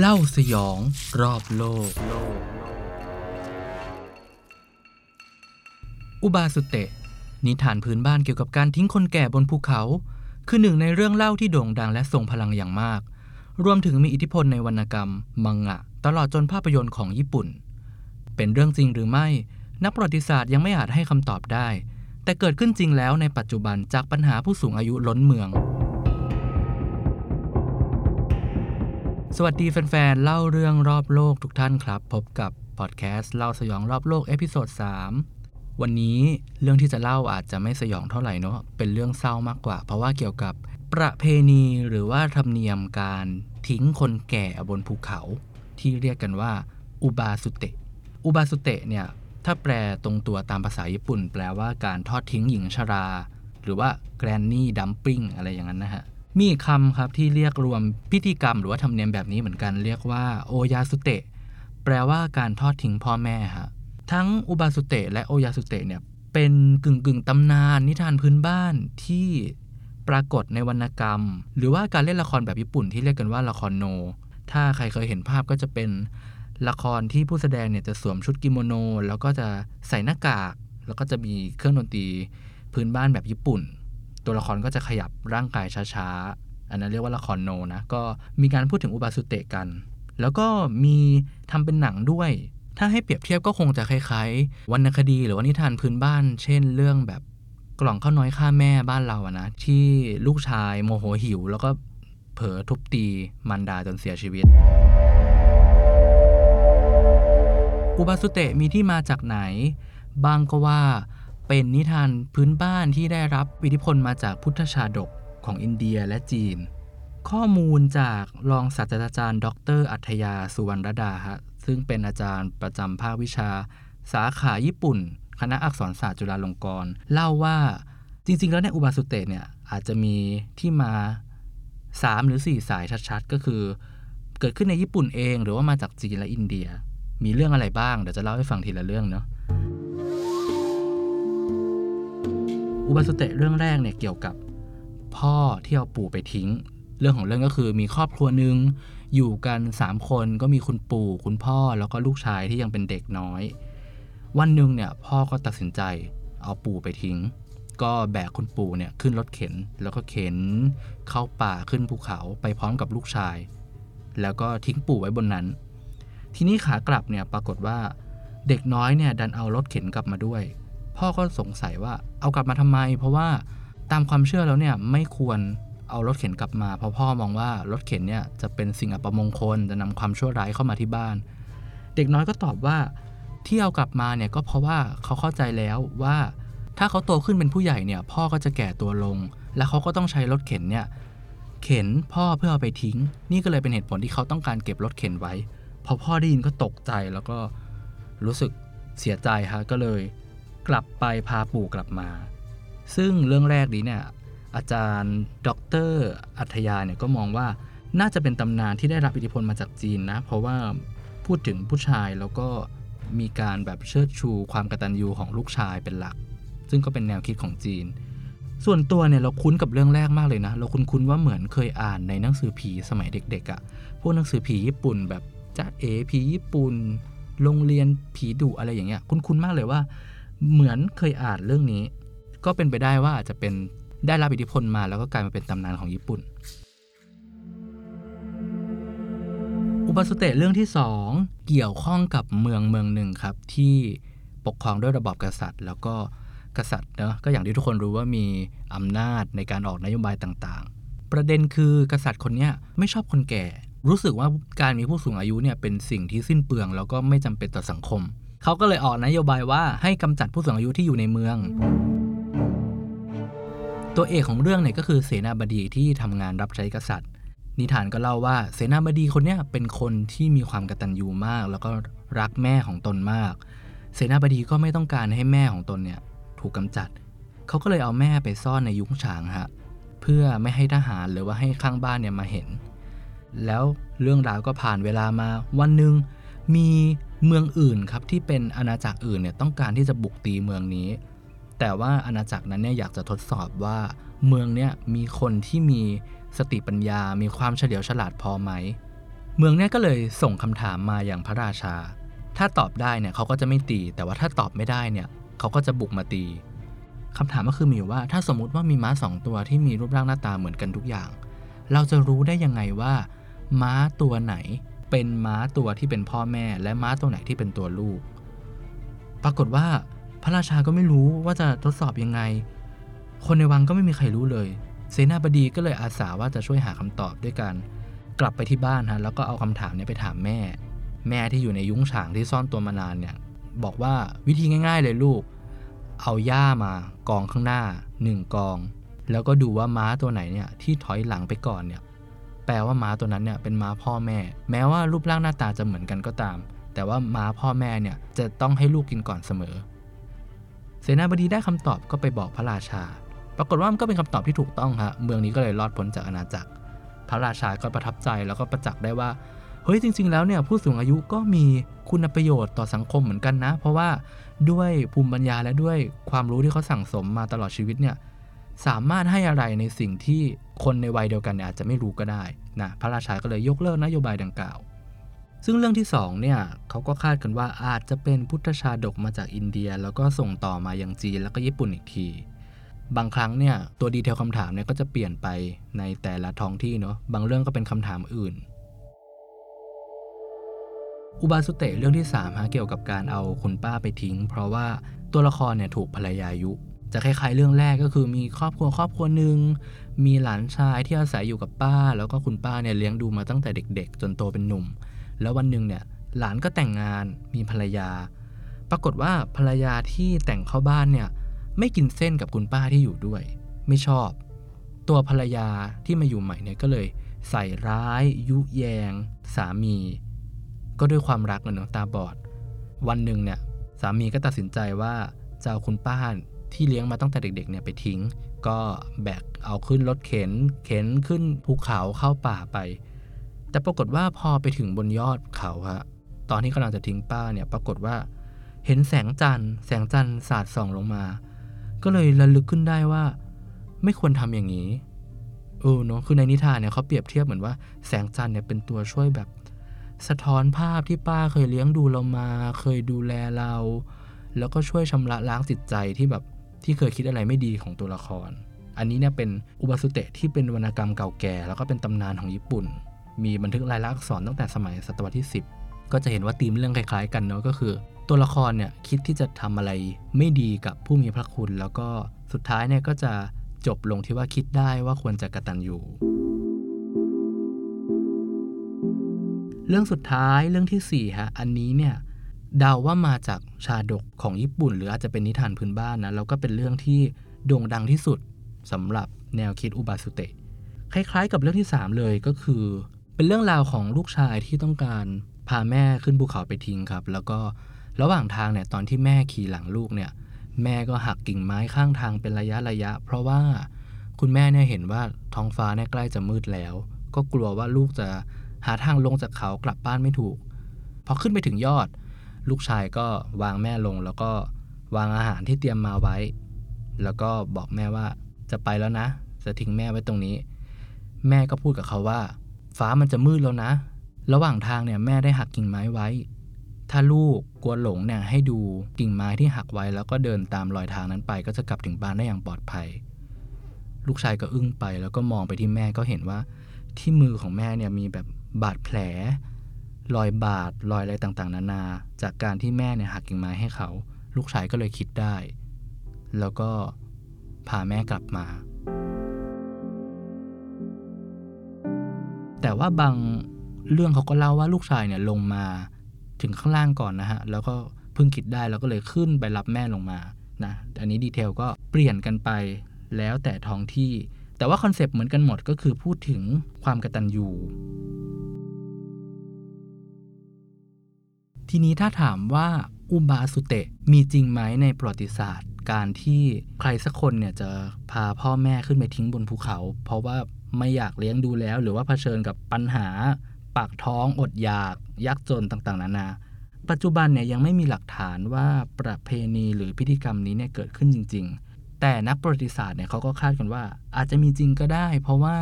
เล่าสยองรอบโลก อุบาสุเตะ นิทานพื้นบ้านเกี่ยวกับการทิ้งคนแก่บนภูเขา คือหนึ่งในเรื่องเล่าที่โด่งดังและทรงพลังอย่างมาก รวมถึงมีอิทธิพลในวรรณกรรม มังงะ ตลอดจนภาพยนตร์ของญี่ปุ่น เป็นเรื่องจริงหรือไม่ นักประวัติศาสตร์ยังไม่อาจให้คำตอบได้ แต่เกิดขึ้นจริงแล้วในปัจจุบันจากปัญหาผู้สูงอายุล้นเมือง สวัสดีแฟนๆ เล่าเรื่องรอบโลกทุกท่านครับ พบกับพอดแคสต์เล่าสยองรอบโลก episode 3วันนี้เรื่องที่จะเล่าอาจจะไม่สยองเท่าไหร่เนาะเป็นเรื่องเศร้ามากกว่า เพราะว่าเกี่ยวกับประเพณีหรือว่าธรรมเนียมการทิ้งคนแก่บนภูเขา ที่เรียกกันว่า อุบาสุเตะอุบาสุเตะเนี่ยถ้าแปลตรงตัวตามภาษาญี่ปุ่น แปลว่าการทอดทิ้งหญิงชรา หรือว่า granny dumping อะไรอย่างนั้นนะฮะ มีคำครับที่เรียกรวมพิธีกรรม หรือว่าธรรมเนียมแบบนี้เหมือนกันเรียกว่าโอยาสุเตะแปลว่าการทอดทิ้งพ่อแม่ฮะทั้งอุบาสุเตะและโอยาสุเตะเนี่ยเป็นกึ่งกึ่งตำนานนิทานพื้นบ้านที่ปรากฏในวรรณกรรม หรือว่าการเล่นละครแบบญี่ปุ่นที่เรียกกันว่าละครโน ถ้าใครเคยเห็นภาพก็จะเป็นละครที่ผู้แสดงเนี่ยจะสวมชุดกิโมโน แล้วก็จะใส่หน้ากาก แล้วก็จะมีเครื่องดนตรีพื้นบ้านแบบญี่ปุ่น ตัวละครก็จะขยับร่างกายช้าๆ อันนั้นเรียกว่าละครโนนะ ก็มีการพูดถึงอุบาสุเตะกัน แล้วก็มีทำเป็นหนังด้วย ถ้าให้เปรียบเทียบก็คงจะคล้ายๆวรรณคดีหรือว่านิทานพื้นบ้าน เช่น เรื่องแบบกล่องข้าวน้อยฆ่าแม่บ้านเราอะนะที่ลูกชายโมโหหิว แล้วก็เผลอทุบตีมันดาจนเสียชีวิตอุบาสุเตะมีที่มาจากไหน บางก็ว่า เป็นนิทานพื้นบ้านที่ได้รับอิทธิพลมาจากพุทธชาดกของอินเดียและจีน ข้อมูลจากรองศาสตราจารย์ ดร อัธยาสุวรรณรดาฮะซึ่งเป็นอาจารย์ประจำภาควิชา สาขาญี่ปุ่น คณะอักษรศาสตร์จุฬาลงกรณ์เล่าว่าจริง ๆ แล้วในอุบาสุเตเนี่ยอาจจะมีที่มา 3 หรือ 4 สายชัดๆ ก็คือ เกิดขึ้นในญี่ปุ่นเอง หรือว่ามาจากจีนและอินเดีย มีเรื่องอะไรบ้าง เดี๋ยวจะเล่าให้ฟังทีละเรื่องเนาะ อุบาสเตเรื่องแรกเนี่ยเกี่ยวกับพ่อที่เอาปู่ไปทิ้ง เรื่องของเรื่องก็คือมีครอบครัวหนึ่งอยู่กัน 3 คนก็มีคุณปู่คุณพ่อแล้วก็ลูกชายที่ยังเป็นเด็กน้อย วันหนึ่งเนี่ยพ่อก็ตัดสินใจเอาปู่ไปทิ้ง ก็แบกคุณปู่เนี่ยขึ้นรถเข็น แล้วก็เข็นเข้าป่าขึ้นภูเขาไปพร้อมกับลูกชาย แล้วก็ทิ้งปู่ไว้บนนั้น ทีนี้ขากลับเนี่ยปรากฏว่าเด็กน้อยเนี่ยดันเอารถเข็นกลับมาด้วย พ่อก็สงสัยว่า เอากลับมาทำไม เพราะว่าตามความเชื่อแล้วเนี่ยไม่ควรเอารถเข็นกลับมา เพราะพ่อมองว่ารถเข็นเนี่ยจะเป็นสิ่งอัปมงคลจะนำความชั่วร้ายเข้ามาที่บ้าน เด็กน้อยก็ตอบว่าที่เอากลับมาเนี่ยก็เพราะว่าเขาเข้าใจแล้วว่า ถ้าเขาโตขึ้นเป็นผู้ใหญ่เนี่ย พ่อก็จะแก่ตัวลง และเขาก็ต้องใช้รถเข็นเนี่ยเข็นพ่อเพื่อเอาไปทิ้ง นี่ก็เลยเป็นเหตุผลที่เขาต้องการเก็บรถเข็นไว้พอพ่อได้ยินก็ตกใจแล้วก็รู้สึกเสียใจฮะก็เลย กลับไปพาปู่กลับมา ซึ่งเรื่องแรกนี้เนี่ยอาจารย์ดรอัธยาเนี่ยก็มองว่าน่าจะเป็นตำนานที่ได้รับอิทธิพลมาจากจีนนะ เพราะว่าพูดถึงผู้ชายแล้วก็มีการแบบเชิดชูความกตัญญูของลูกชายเป็นหลัก ซึ่งก็เป็นแนวคิดของจีน ส่วนตัวเนี่ยเราคุ้นกับเรื่องแรกมากเลยนะ เราคุ้นๆว่าเหมือนเคยอ่านในหนังสือผีสมัยเด็กๆอะ่ะ พวกหนังสือผีญี่ปุ่นแบบจ้าเอผีญี่ปุ่น โรงเรียนผีดุอะไรอย่างเงี้ยคุ้นๆมากเลยว่า เหมือนเคยอ่านเรื่องนี้ ก็เป็นไปได้ว่าอาจจะเป็นได้รับอิทธิพลมาแล้วก็กลายมาเป็นตำนานของญี่ปุ่น อุปสุเตเรื่องที่สองเกี่ยวข้องกับเมืองเมืองหนึ่งครับที่ปกครองด้วยระบอบกษัตริย์ แล้วก็กษัตริย์เนาะก็อย่างที่ทุกคนรู้ว่ามีอำนาจในการออกนโยบายต่างๆ ประเด็นคือกษัตริย์คนนี้ไม่ชอบคนแก่ รู้สึกว่าการมีผู้สูงอายุเนี่ยเป็นสิ่งที่สิ้นเปลือง แล้วก็ไม่จำเป็นต่อสังคม เขาก็เลยออกนโยบายว่าให้กำจัดผู้สูงอายุที่อยู่ในเมือง ตัวเอกของเรื่องเนี่ยก็คือเสนาบดีที่ทำงานรับใช้กษัตริย์ นิทานก็เล่าว่าเสนาบดีคนเนี้ยเป็นคนที่มีความกตัญญูมาก แล้วก็รักแม่ของตนมาก เสนาบดีก็ไม่ต้องการให้แม่ของตนเนี่ยถูกกำจัด เขาก็เลยเอาแม่ไปซ่อนในยุ้งฉางฮะเพื่อไม่ให้ทหารหรือว่าให้ข้างบ้านเนี่ยมาเห็น แล้วเรื่องราวก็ผ่านเวลามาวันหนึ่งมี เมืองอื่นครับที่เป็นอาณาจักรอื่นเนี่ยต้องการที่จะบุกตีเมืองนี้ แต่ว่าอาณาจักรนั้นเนี่ยอยากจะทดสอบว่าเมืองเนี่ยมีคนที่มีสติปัญญา มีความเฉลียวฉลาดพอไหม เมืองเนี่ยก็เลยส่งคำถามมาอย่างพระราชา ถ้าตอบได้เนี่ยเขาก็จะไม่ตี แต่ว่าถ้าตอบไม่ได้เนี่ยเขาก็จะบุกมาตีคำถามก็คือมีอยู่ว่าถ้าสมมติว่ามีม้าสองตัวที่มีรูปร่างหน้าตาเหมือนกันทุกอย่าง เราจะรู้ได้ยังไงว่า ม้าตัวไหน เป็นม้าตัวที่เป็นพ่อแม่ และม้าตัวไหนที่เป็นตัวลูก ปรากฏว่าพระราชาก็ไม่รู้ว่าจะทดสอบยังไง คนในวังก็ไม่มีใครรู้เลย เสนาบดีก็เลยอาสาว่าจะช่วยหาคำตอบด้วยกัน กลับไปที่บ้านฮะแล้วก็เอาคำถามนี้ไปถามแม่ แม่ที่อยู่ในยุ้งฉางที่ซ่อนตัวมานานเนี่ยบอกว่าวิธีง่าย ๆ เลยลูก เอาหญ้ามากองข้างหน้าหนึ่งกอง แล้วก็ดูว่าม้าตัวไหนเนี่ยที่ถอยหลังไปก่อนเนี่ย แปลว่าม้าตัวนั้นเนี่ยเป็นม้าพ่อแม่ แม้ว่ารูปร่างหน้าตาจะเหมือนกันก็ตาม แต่ว่าม้าพ่อแม่เนี่ยจะต้องให้ลูกกินก่อนเสมอ เสนาบดีได้คำตอบก็ไปบอกพระราชา ปรากฏว่ามันก็เป็นคำตอบที่ถูกต้องฮะเมืองนี้ก็เลยรอดพ้นจากอาณาจักร พระราชาก็ประทับใจแล้วก็ประจักษ์ได้ว่าเฮ้ยจริง ๆ แล้วเนี่ยผู้สูงอายุก็มีคุณประโยชน์ต่อสังคมเหมือนกันนะ เพราะว่าด้วยภูมิปัญญาและด้วยความรู้ที่เขาสั่งสมมาตลอดชีวิตเนี่ย สามารถให้อะไรในสิ่งที่คนในวัยเดียวกันอาจจะไม่รู้ก็ได้นะพระราชาก็เลยยกเลิกนโยบายดังกล่าว ซึ่งเรื่องที่2เนี่ยเขาก็คาดกันว่าอาจจะเป็นพุทธชาดกมาจากอินเดีย แล้วก็ส่งต่อมายังจีนแล้วก็ญี่ปุ่นอีกที บางครั้งเนี่ยตัวดีเทลคำถามเนี่ยก็จะเปลี่ยนไปในแต่ละท้องที่เนาะบางเรื่องก็เป็นคำถามอื่นอุบาสุเตะเรื่องที่3ฮะเกี่ยวกับการเอาคุณป้าไปทิ้ง เพราะว่าตัวละครเนี่ยถูกภรรยายุ จะคล้ายๆเรื่องแรกก็คือมีครอบครัวครอบครัวหนึ่งมีหลานชายที่อาศัยอยู่กับป้า แล้วก็คุณป้าเนี่ยเลี้ยงดูมาตั้งแต่เด็ก ๆ จนโตเป็นหนุ่ม แล้ววันหนึ่งเนี่ยหลานก็แต่งงานมีภรรยา ปรากฏว่าภรรยาที่แต่งเข้าบ้านเนี่ยไม่กินเส้นกับคุณป้าที่อยู่ด้วย ไม่ชอบ ตัวภรรยาที่มาอยู่ใหม่เนี่ยก็เลยใส่ร้าย ยุแยง สามี ก็ด้วยความรักเนาะตาบอด วันหนึ่งเนี่ยสามีก็ตัดสินใจว่าจะเอาคุณป้า ที่เลี้ยงมาตั้งแต่เด็กๆเนี่ยไปทิ้ง ก็แบกเอาขึ้นรถเข็น เข็นขึ้นภูเขาเข้าป่าไป แต่ปรากฏว่าพอไปถึงบนยอดเขาฮะตอนที่กำลังจะทิ้งป้าเนี่ยปรากฏว่าเห็นแสงจันทร์แสงจันทร์สาดส่องลงมา ก็เลยระลึกขึ้นได้ว่า ไม่ควรทำอย่างนี้เออเนาะคือในนิทานเนี่ยเขาเปรียบเทียบเหมือนว่าแสงจันทร์เนี่ยเป็นตัวช่วยแบบ สะท้อนภาพที่ป้าเคยเลี้ยงดูเรามา เคยดูแลเรา แล้วก็ช่วยชำระล้างจิตใจที่แบบ ที่เคยคิดอะไรไม่ดีของตัวละคร อันนี้เนี่ยเป็นอุบาสุเตะที่เป็นวรรณกรรมเก่าแก่ แล้วก็เป็นตำนานของญี่ปุ่น มีบันทึกลายลักษณ์อักษรตั้งแต่สมัยศตวรรษที่ 10 ก็จะเห็นว่าธีมเรื่องคล้ายๆ กันเนาะก็คือ ตัวละครเนี่ยคิดที่จะทำอะไรไม่ดีกับผู้มีพระคุณ แล้วก็สุดท้ายเนี่ยก็จะจบลงที่ว่าคิดได้ว่าควรจะกระตันอยู่เรื่องสุดท้ายเรื่องที่4ฮะอันนี้เนี่ย เดาว่ามาจากชาดกของญี่ปุ่น หรืออาจจะเป็นนิทานพื้นบ้านนะแล้วก็เป็นเรื่องที่โด่งดังที่สุดสำหรับแนวคิดอุบาสุเตะคล้ายๆ กับเรื่องที่ 3 เลยก็คือ เป็นเรื่องราวของลูกชายที่ต้องการพาแม่ขึ้นภูเขาไปทิ้งครับ แล้วก็ระหว่างทางเนี่ยตอนที่แม่ขี่หลังลูกเนี่ยแม่ก็หักกิ่งไม้ข้างทางเป็นระยะระยะ เพราะว่าคุณแม่เนี่ยเห็นว่าท้องฟ้าเนี่ยใกล้จะมืดแล้ว ก็กลัวว่าลูกจะหาทางลงจากเขากลับบ้านไม่ถูกพอขึ้นไปถึงยอด ลูกชายก็วางแม่ลง แล้วก็วางอาหารที่เตรียมมาไว้ แล้วก็บอกแม่ว่าจะไปแล้วนะ จะทิ้งแม่ไว้ตรงนี้ แม่ก็พูดกับเขาว่า ฟ้ามันจะมืดแล้วนะ ระหว่างทางเนี่ยแม่ได้หักกิ่งไม้ไว้ ถ้าลูกกลัวหลงเนี่ยให้ดูกิ่งไม้ที่หักไว้ แล้วก็เดินตามรอยทางนั้นไป ก็จะกลับถึงบ้านได้อย่างปลอดภัย ลูกชายก็อึ้งไปแล้วก็มองไปที่แม่ก็เห็นว่า ที่มือของแม่เนี่ยมีแบบบาดแผล รอยบาดรอยอะไรต่างๆ นานา จากการที่แม่เนี่ยหักกิ่งไม้ให้เขา ลูกชายก็เลยคิดได้ แล้วก็พาแม่กลับมา แต่ว่าบางเรื่องเขาก็เล่าว่าลูกชายเนี่ยลงมาถึงข้างล่างก่อนนะฮะ แล้วก็เพิ่งคิดได้แล้วก็เลยขึ้นไปรับแม่ลงมานะอันนี้ดีเทลก็เปลี่ยนกันไปแล้วแต่ท้องที่ แต่ว่าคอนเซปต์เหมือนกันหมดก็คือพูดถึงความกตัญญู ทีนี้ถ้าถามว่าอุบาสุเตะมีจริงไหมในประวัติศาสตร์ การที่ใครสักคนเนี่ยจะพาพ่อแม่ขึ้นไปทิ้งบนภูเขา เพราะว่าไม่อยากเลี้ยงดูแล้ว หรือว่าเผชิญกับปัญหา ปากท้องอดอยากยากจนต่างๆ นานา ปัจจุบันเนี่ยยังไม่มีหลักฐานว่าประเพณีหรือพิธีกรรมนี้เนี่ยเกิดขึ้นจริง ๆ แต่นักประวัติศาสตร์เนี่ยเขาก็คาดกันว่าอาจจะมีจริงก็ได้ เพราะว่า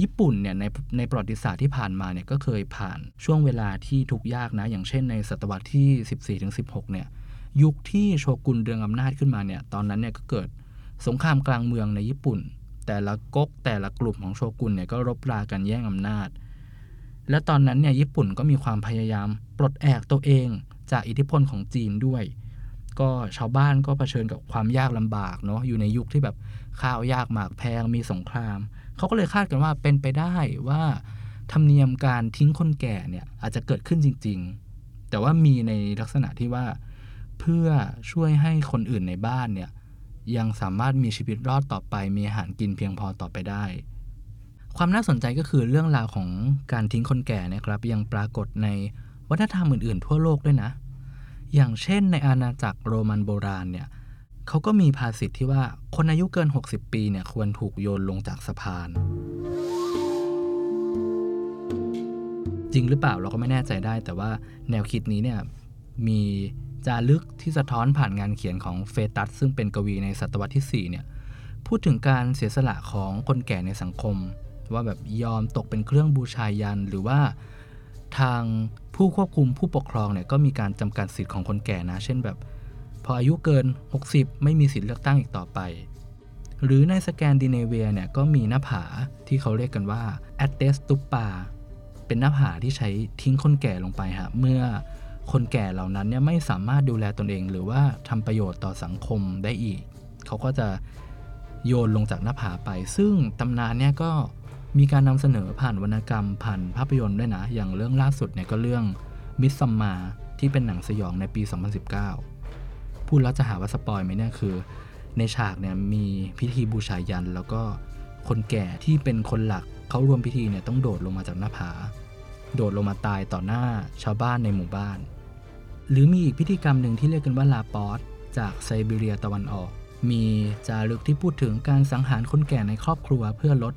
ญี่ปุ่นเนี่ยในในประวัติศาสตร์ที่ผ่านมาเนี่ยก็เคยผ่านช่วงเวลาที่ทุกยากนะ อย่างเช่นในศตวรรษที่ 14-16 เนี่ยยุคที่โชกุนเรืองอำนาจขึ้นมาเนี่ยตอนนั้นเนี่ยก็เกิดสงครามกลางเมืองในญี่ปุ่น แต่ละก๊กแต่ละกลุ่มของโชกุนเนี่ยก็รบรากันแย่งอำนาจ และตอนนั้นเนี่ยญี่ปุ่นก็มีความพยายามปลดแอกตัวเองจากอิทธิพลของจีนด้วย ก็ชาวบ้านก็เผชิญกับความยากลำบากเนาะอยู่ในยุคที่แบบข้าวยากหมากแพงมีสงคราม เขาก็เลยคาดกันว่าเป็นไปได้ว่าธรรมเนียมการทิ้งคนแก่เนี่ยอาจจะเกิดขึ้นจริง ๆ แต่ว่ามีในลักษณะที่ว่าเพื่อช่วยให้คนอื่นในบ้านเนี่ยยังสามารถมีชีวิตรอดต่อไป มีอาหารกินเพียงพอต่อไปได้ ความน่าสนใจก็คือเรื่องราวของการทิ้งคนแก่นะครับยังปรากฏในวัฒนธรรมอื่นๆ ทั่วโลกด้วยนะ อย่างเช่นในอาณาจักรโรมันโบราณเนี่ย เขาก็มีภาษิตที่ว่าคนอายุเกิน 60 ปีเนี่ยควรถูกโยนลงจากสะพาน จริงหรือเปล่าเราก็ไม่แน่ใจได้ แต่ว่าแนวคิดนี้เนี่ยมีจารึกที่สะท้อนผ่านงานเขียนของเฟตัสซึ่งเป็นกวีในศตวรรษที่4เนี่ยพูดถึงการเสียสละของคนแก่ในสังคม ว่าแบบยอมตกเป็นเครื่องบูชายัน หรือว่าทางผู้ควบคุมผู้ปกครองเนี่ยก็มีการจำกัดสิทธิ์ของคนแก่นะ เช่นแบบ พออายุเกิน 60 ไม่มีสิทธิ์เลือกตั้งอีกต่อไป หรือในสแกนดิเนเวียเนี่ยก็มีหน้าผาที่เขาเรียกกันว่าแอตเตสตุปปาเป็นหน้าผาที่ใช้ทิ้งคนแก่ลงไปฮะเมื่อคนแก่เหล่านั้นเนี่ยไม่สามารถดูแลตนเอง หรือว่าทำประโยชน์ต่อสังคมได้อีก เขาก็จะโยนลงจากหน้าผาไป ซึ่งตำนานเนี่ยก็มีการนำเสนอผ่านวรรณกรรมผ่านภาพยนตร์ด้วยนะ อย่างเรื่องล่าสุดเนี่ยก็เรื่องมิสซัมมาที่เป็นหนังสยองในปี 2019 พูดแล้วจะหาว่าสปอยไหมเนี่ยคือ ในฉากเนี่ยมีพิธีบูชายัน แล้วก็คนแก่ที่เป็นคนหลักเขารวมพิธีเนี่ยต้องโดดลงมาจากหน้าผา โดดลงมาตายต่อหน้าชาวบ้านในหมู่บ้าน หรือมีอีกพิธีกรรมหนึ่งที่เรียกกันว่าลาปอสจากไซบีเรียตะวันออก มีจารึกที่พูดถึงการสังหารคนแก่ในครอบครัวเพื่อลด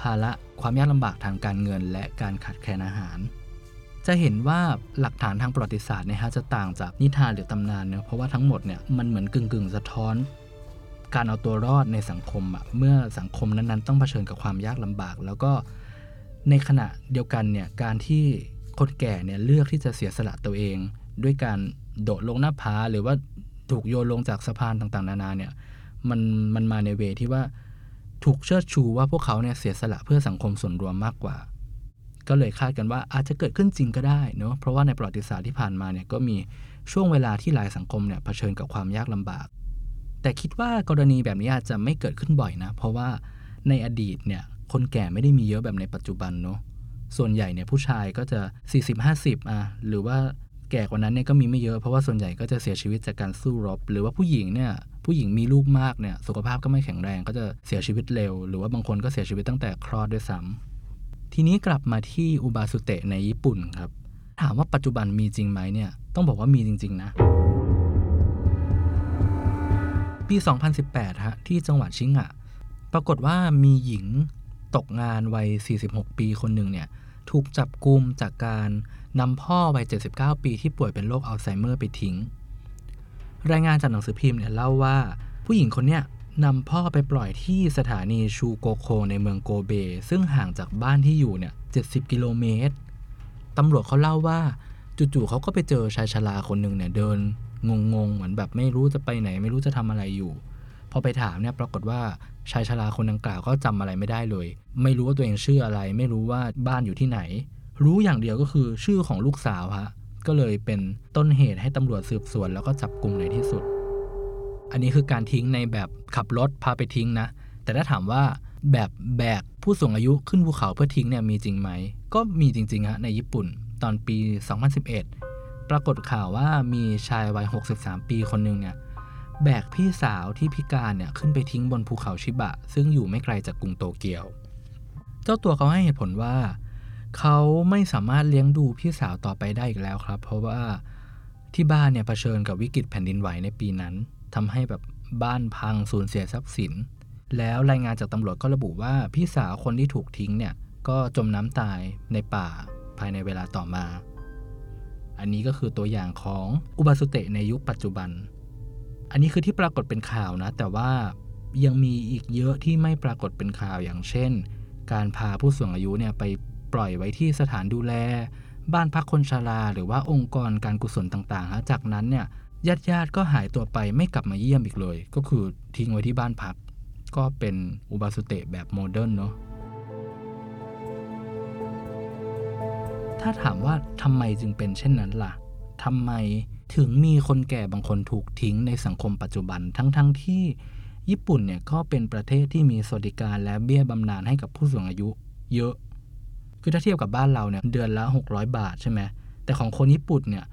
ภาระความยากลำบากทางการเงินและการขาดแคลนอาหาร จะเห็นว่าหลักฐานทางประวัติศาสตร์เนี่ยฮะจะต่างจากนิทานหรือตำนานเนะเพราะว่าทั้งหมดเนี่ยมันเหมือนกึ่งกึ่งสะท้อน การเอาตัวรอดในสังคมอะเมื่อสังคมนั้นๆ ต้องเผชิญกับความยากลำบาก แล้วก็ในขณะเดียวกันเนี่ยการที่คนแก่เนี่ยเลือกที่จะเสียสละตัวเอง ด้วยการโดดลงหน้าผาหรือว่าถูกโยนลงจากสะพานต่างๆ นานาเนี่ยมันมันมาในเวที่ว่าถูกเชิดชูว่าพวกเขาเนี่ยเสียสละเพื่อสังคมส่วนรวมมากกว่า ก็เลยคาดกันว่าอาจจะเกิดขึ้นจริงก็ได้เนาะเพราะว่าในประวัติศาสตร์ที่ผ่านมาเนี่ยก็มีช่วงเวลาที่หลายสังคมเนี่ยเผชิญกับความยากลำบาก แต่คิดว่ากรณีแบบนี้อาจจะไม่เกิดขึ้นบ่อยนะ เพราะว่าในอดีตเนี่ยคนแก่ไม่ได้มีเยอะแบบในปัจจุบันเนาะส่วนใหญ่เนี่ยผู้ชายก็จะ 40-50อะหรือว่าแก่กว่านั้นเนี่ยก็มีไม่เยอะเพราะว่าส่วนใหญ่ก็จะเสียชีวิตจากการสู้รบ หรือว่าผู้หญิงเนี่ยผู้หญิงมีลูกมากเนี่ยสุขภาพก็ไม่แข็งแรงก็จะเสียชีวิตเร็ว หรือว่าบางคนก็เสียชีวิตตั้งแต่คลอดด้วยซ้ำ ทีนี้กลับมาที่อุบาสุเตะในญี่ปุ่นครับ ถามว่าปัจจุบันมีจริงไหมเนี่ย ต้องบอกว่ามีจริง ๆ นะ ปี 2018 ฮะ ที่จังหวัดชิงะ ปรากฏว่ามีหญิงตกงานวัย 46 ปีคนหนึ่งเนี่ย ถูกจับกุมจากการนำพ่อวัย 79 ปีที่ป่วยเป็นโรคอัลไซเมอร์ไปทิ้ง รายงานจากหนังสือพิมพ์เนี่ยเล่าว่าผู้หญิงคนเนี้ย นำพ่อไปปล่อยที่สถานีชูโกโคในเมืองโกเบ ซึ่งห่างจากบ้านที่อยู่เนี่ย 70 กิโลเมตร ตำรวจเขาเล่าว่า จู่ๆเขาก็ไปเจอชายชราคนหนึ่งเนี่ยเดิน งงๆ เหมือนแบบไม่รู้จะไปไหน ไม่รู้จะทำอะไรอยู่ พอไปถามเนี่ยปรากฏว่าชายชราคนดังกล่าวก็จำอะไรไม่ได้เลย ไม่รู้ว่าตัวเองชื่ออะไร ไม่รู้ว่าบ้านอยู่ที่ไหน รู้อย่างเดียวก็คือชื่อของลูกสาวฮะก็เลยเป็นต้นเหตุให้ตำรวจสืบสวนแล้วก็จับกลุ่มในที่สุด อันนี้คือการทิ้งในแบบขับรถพาไปทิ้งนะ แต่ถ้าถามว่าแบบแบกผู้สูงอายุขึ้นภูเขาเพื่อทิ้งเนี่ยมีจริงไหม ก็มีจริงๆฮะในญี่ปุ่นตอนปี 2011 ปรากฏข่าวว่ามีชายวัย 63 ปีคนหนึ่งเนี่ยแบกพี่สาวที่พิการเนี่ยขึ้นไปทิ้งบนภูเขาชิบะ ซึ่งอยู่ไม่ไกลจากกรุงโตเกียว เจ้าตัวเขาให้เหตุผลว่า เขาไม่สามารถเลี้ยงดูพี่สาวต่อไปได้อีกแล้วครับ เพราะว่าที่บ้านเนี่ยเผชิญกับวิกฤตแผ่นดินไหวในปีนั้น ทำให้แบบบ้านพังสูญเสียทรัพย์สิน แล้วรายงานจากตำรวจก็ระบุว่าพี่สาวคนที่ถูกทิ้งเนี่ยก็จมน้ำตายในป่าภายในเวลาต่อมา อันนี้ก็คือตัวอย่างของอุบาสุเตะในยุคปัจจุบัน อันนี้คือที่ปรากฏเป็นข่าวนะ แต่ว่ายังมีอีกเยอะที่ไม่ปรากฏเป็นข่าวอย่างเช่น การพาผู้สูงอายุเนี่ยไปปล่อยไว้ที่สถานดูแล บ้านพักคนชราหรือว่าองค์กรการกุศลต่างๆฮะจากนั้นเนี่ย ญาติญาติก็หายตัวไปไม่กลับมาเยี่ยมอีกเลย ก็คือทิ้งไว้ที่บ้านพัก ก็เป็นอุบาสุเตะแบบ modern เนาะถ้าถามว่าทำไมจึงเป็นเช่นนั้นล่ะทำไมถึงมีคนแก่บางคนถูกทิ้งในสังคมปัจจุบันทั้งๆทที่ญี่ปุ่นเนี่ยก็เป็นประเทศที่มีสวัสดิการและเบี้ยบำนาญให้กับผู้สูงอายุ เยอะ คือถ้าเทียบกับบ้านเราเนี่ยเดือนละ 600 บาทใช่ไหมแต่ของคนญี่ปุ่นเนี่ย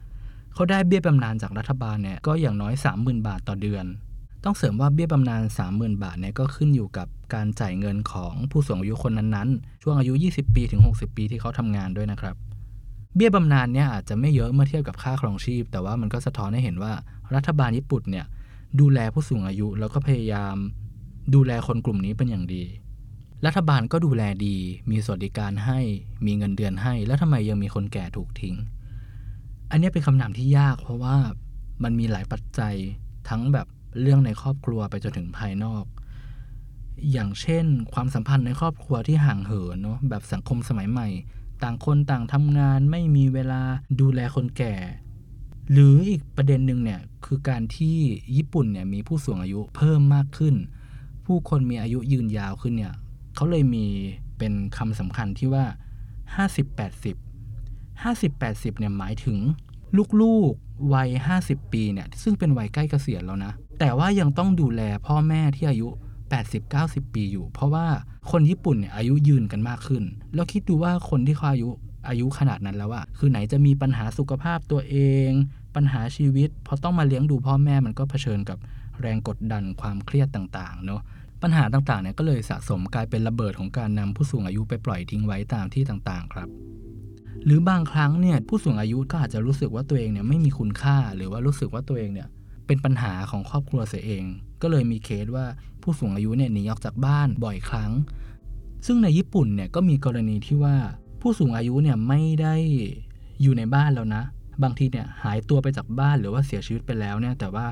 เขาได้เบี้ยบำนาญจากรัฐบาลเนี่ยก็อย่างน้อย 30,000 บาทต่อเดือน ต้องเสริมว่าเบี้ยบำนาญ30,000 บาทเนี่ยก็ขึ้นอยู่กับการจ่ายเงินของผู้สูงอายุคนนั้นๆ ช่วงอายุ 20 ปีถึง 60 ปีที่เขาทำงานด้วยนะครับ เบี้ยบำนาญเนี่ยอาจจะไม่เยอะเมื่อเทียบกับค่าครองชีพ แต่ว่ามันก็สะท้อนให้เห็นว่ารัฐบาลญี่ปุ่นเนี่ยดูแลผู้สูงอายุแล้วก็พยายาม ดูแลคนกลุ่มนี้เป็นอย่างดี รัฐบาลก็ดูแลดี มีสวัสดิการให้ มีเงินเดือนให้ แล้วทำไมยังมีคนแก่ถูกทิ้ง อันนี้เป็นคำถามที่ยาก เพราะว่ามันมีหลายปัจจัยทั้งแบบเรื่องในครอบครัวไปจนถึงภายนอก อย่างเช่น ความสัมพันธ์ในครอบครัวที่ห่างเหินเนาะแบบสังคมสมัยใหม่ ต่างคนต่างทำงานไม่มีเวลาดูแลคนแก่ หรืออีกประเด็นหนึ่งเนี่ยคือการที่ญี่ปุ่นเนี่ยมีผู้สูงอายุเพิ่มมากขึ้น ผู้คนมีอายุยืนยาวขึ้นเนี่ยเขาเลยมีเป็นคำสำคัญที่ว่า 50-80 50-80เนี่ยหมายถึงลูกๆวัย 50 ปีเนี่ยซึ่งเป็นวัยใกล้เกษียณแล้วนะ แต่ว่ายังต้องดูแลพ่อแม่ที่อายุ 80-90 ปีอยู่ เพราะว่าคนญี่ปุ่นเนี่ยอายุยืนกันมากขึ้น แล้วคิดดูว่าคนที่เขาอายุอายุขนาดนั้นแล้วอะคือไหนจะมีปัญหาสุขภาพตัวเอง ปัญหาชีวิต พอต้องมาเลี้ยงดูพ่อแม่มันก็เผชิญกับแรงกดดันความเครียดต่างๆเนาะปัญหาต่างๆเนี่ยก็เลยสะสมกลายเป็นระเบิดของการนำผู้สูงอายุไปปล่อยทิ้งไว้ตามที่ต่างๆ ครับ หรือบางครั้งเนี่ยผู้สูงอายุก็อาจจะรู้สึกว่าตัวเองเนี่ยไม่มีคุณค่า หรือว่ารู้สึกว่าตัวเองเนี่ยเป็นปัญหาของครอบครัวเสียเอง ก็เลยมีเคสว่าผู้สูงอายุเนี่ยหนีออกจากบ้านบ่อยครั้ง ซึ่งในญี่ปุ่นเนี่ยก็มีกรณีที่ว่าผู้สูงอายุเนี่ยไม่ได้อยู่ในบ้านแล้วนะ บางทีเนี่ยหายตัวไปจากบ้านหรือว่าเสียชีวิตไปแล้วเนี่ยแต่ว่า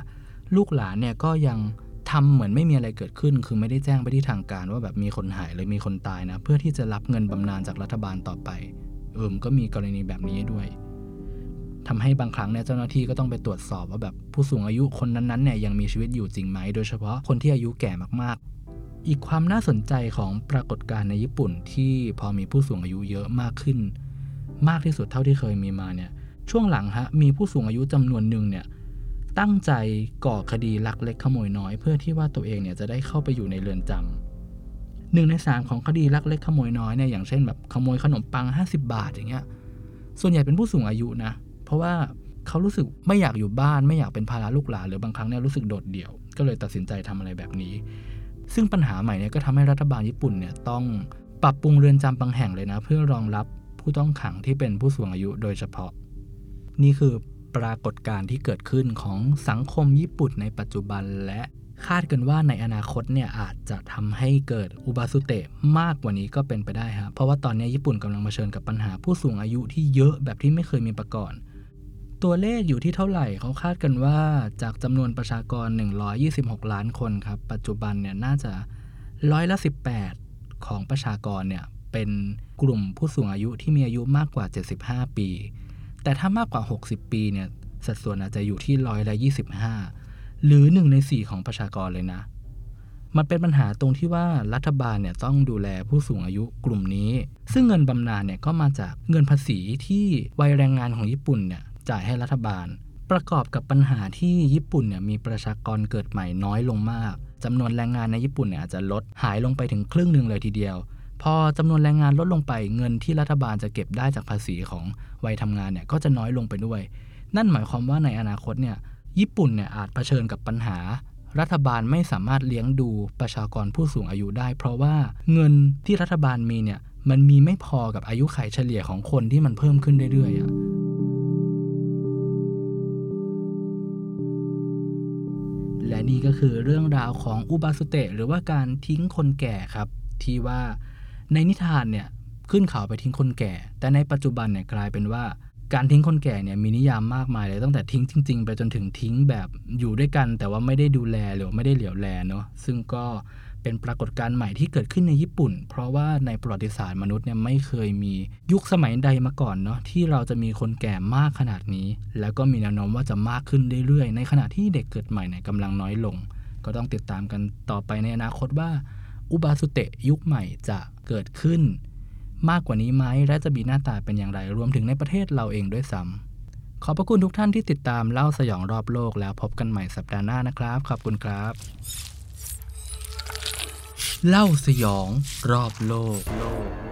ลูกหลานเนี่ยก็ยังทำเหมือนไม่มีอะไรเกิดขึ้น คือไม่ได้แจ้งไปที่ทางการว่าแบบมีคนหายหรือมีคนตายนะ เพื่อที่จะรับเงินบำนาญจากรัฐบาลต่อไป เอิมก็มีกรณีแบบนี้ด้วยทำให้บางครั้งเนี่ยเจ้าหน้าที่ก็ต้องไปตรวจสอบว่าแบบผู้สูงอายุคนนั้นๆเนี่ยยังมีชีวิตอยู่จริงไหม โดยเฉพาะคนที่อายุแก่มากๆ อีกความน่าสนใจของปรากฏการณ์ในญี่ปุ่นที่พอมีผู้สูงอายุเยอะมากขึ้น มากที่สุดเท่าที่เคยมีมาเนี่ยช่วงหลังฮะมีผู้สูงอายุจำนวนหนึ่งเนี่ยตั้งใจก่อคดีลักเล็กขโมยน้อย เพื่อที่ว่าตัวเองเนี่ยจะได้เข้าไปอยู่ในเรือนจำ หนึ่งในสามของคดีลักเล็กขโมยน้อยเนี่ยอย่างเช่นแบบขโมยขนมปัง 50 บาทอย่างเงี้ยส่วนใหญ่เป็นผู้สูงอายุนะ เพราะว่าเขารู้สึกไม่อยากอยู่บ้านไม่อยากเป็นภาระลูกหลานหรือบางครั้งเนี่ยรู้สึกโดดเดี่ยว ก็เลยตัดสินใจทำอะไรแบบนี้ ซึ่งปัญหาใหม่เนี่ยก็ทำให้รัฐบาลญี่ปุ่นเนี่ยต้องปรับปรุงเรือนจำบางแห่งเลยนะ เพื่อรองรับผู้ต้องขังที่เป็นผู้สูงอายุโดยเฉพาะ นี่คือปรากฏการณ์ที่เกิดขึ้นของสังคมญี่ปุ่นในปัจจุบันและ คาดกันว่าในอนาคตเนี่ยอาจจะทำให้เกิดอุบาสุเตะมากกว่านี้ก็เป็นไปได้ครับเพราะว่าตอนนี้ญี่ปุ่นกำลังเผชิญกับปัญหาผู้สูงอายุที่เยอะแบบที่ไม่เคยมีมาก่อน ตัวเลขอยู่ที่เท่าไหร่เขาคาดกันว่าจากจำนวนประชากร 126 ล้านคนครับปัจจุบันเนี่ยน่าจะร้อยละ 18 ของประชากรเนี่ยเป็นกลุ่มผู้สูงอายุที่มีอายุมากกว่า 75 ปี แต่ถ้ามากกว่า 60 ปีเนี่ยสัดส่วนอาจจะอยู่ที่ร้อยละ 25 หรือ1ใน4ของประชากรเลยนะ มันเป็นปัญหาตรงที่ว่ารัฐบาลเนี่ยต้องดูแลผู้สูงอายุกลุ่มนี้ ซึ่งเงินบำนาญเนี่ยก็มาจากเงินภาษีที่วัยแรงงานของญี่ปุ่นเนี่ยจ่ายให้รัฐบาล ประกอบกับปัญหาที่ญี่ปุ่นเนี่ยมีประชากรเกิดใหม่น้อยลงมากจำนวนแรงงานในญี่ปุ่นเนี่ยอาจจะลดหายลงไปถึงครึ่งหนึ่งเลยทีเดียว พอจำนวนแรงงานลดลงไปเงินที่รัฐบาลจะเก็บได้จากภาษีของวัยทำงานเนี่ยก็จะน้อยลงไปด้วย นั่นหมายความว่าในอนาคตเนี่ย ญี่ปุ่นเนี่ยอาจเผชิญกับปัญหา รัฐบาลไม่สามารถเลี้ยงดูประชากรผู้สูงอายุได้ เพราะว่าเงินที่รัฐบาลมีเนี่ยมันมีไม่พอกับอายุไขเฉลี่ยของคนที่มันเพิ่มขึ้นเรื่อยๆอะและนี่ก็คือเรื่องราวของอุบาสุเตะหรือว่าการทิ้งคนแก่ครับ ที่ว่าในนิทานเนี่ยขึ้นเขาไปทิ้งคนแก่ แต่ในปัจจุบันเนี่ยกลายเป็นว่า การทิ้งคนแก่เนี่ยมีนิยามมากมายเลยตั้งแต่ทิ้งจริง ๆ ไปจนถึงทิ้งแบบอยู่ด้วยกัน แต่ว่าไม่ได้ดูแลหรือไม่ได้เหลียวแลเนาะซึ่งก็เป็นปรากฏการณ์ใหม่ที่เกิดขึ้นในญี่ปุ่น เพราะว่าในประวัติศาสตร์มนุษย์เนี่ยไม่เคยมียุคสมัยใดมาก่อนเนาะที่เราจะมีคนแก่มากขนาดนี้ แล้วก็มีแนวโน้มว่าจะมากขึ้นเรื่อยๆ ในขณะที่เด็กเกิดใหม่เนี่ยกำลังน้อยลง ก็ต้องติดตามกันต่อไปในอนาคตว่าอุบาสุเตะยุคใหม่จะเกิดขึ้น มากกว่านี้ไหมและจะมีหน้าตาเป็นอย่างไรรวมถึงในประเทศเราเองด้วยซ้ำขอบพระคุณทุกท่านที่ติดตามเล่าสยองรอบโลกแล้วพบกันใหม่สัปดาห์หน้านะครับ ขอบคุณครับ เล่าสยองรอบโลกโลก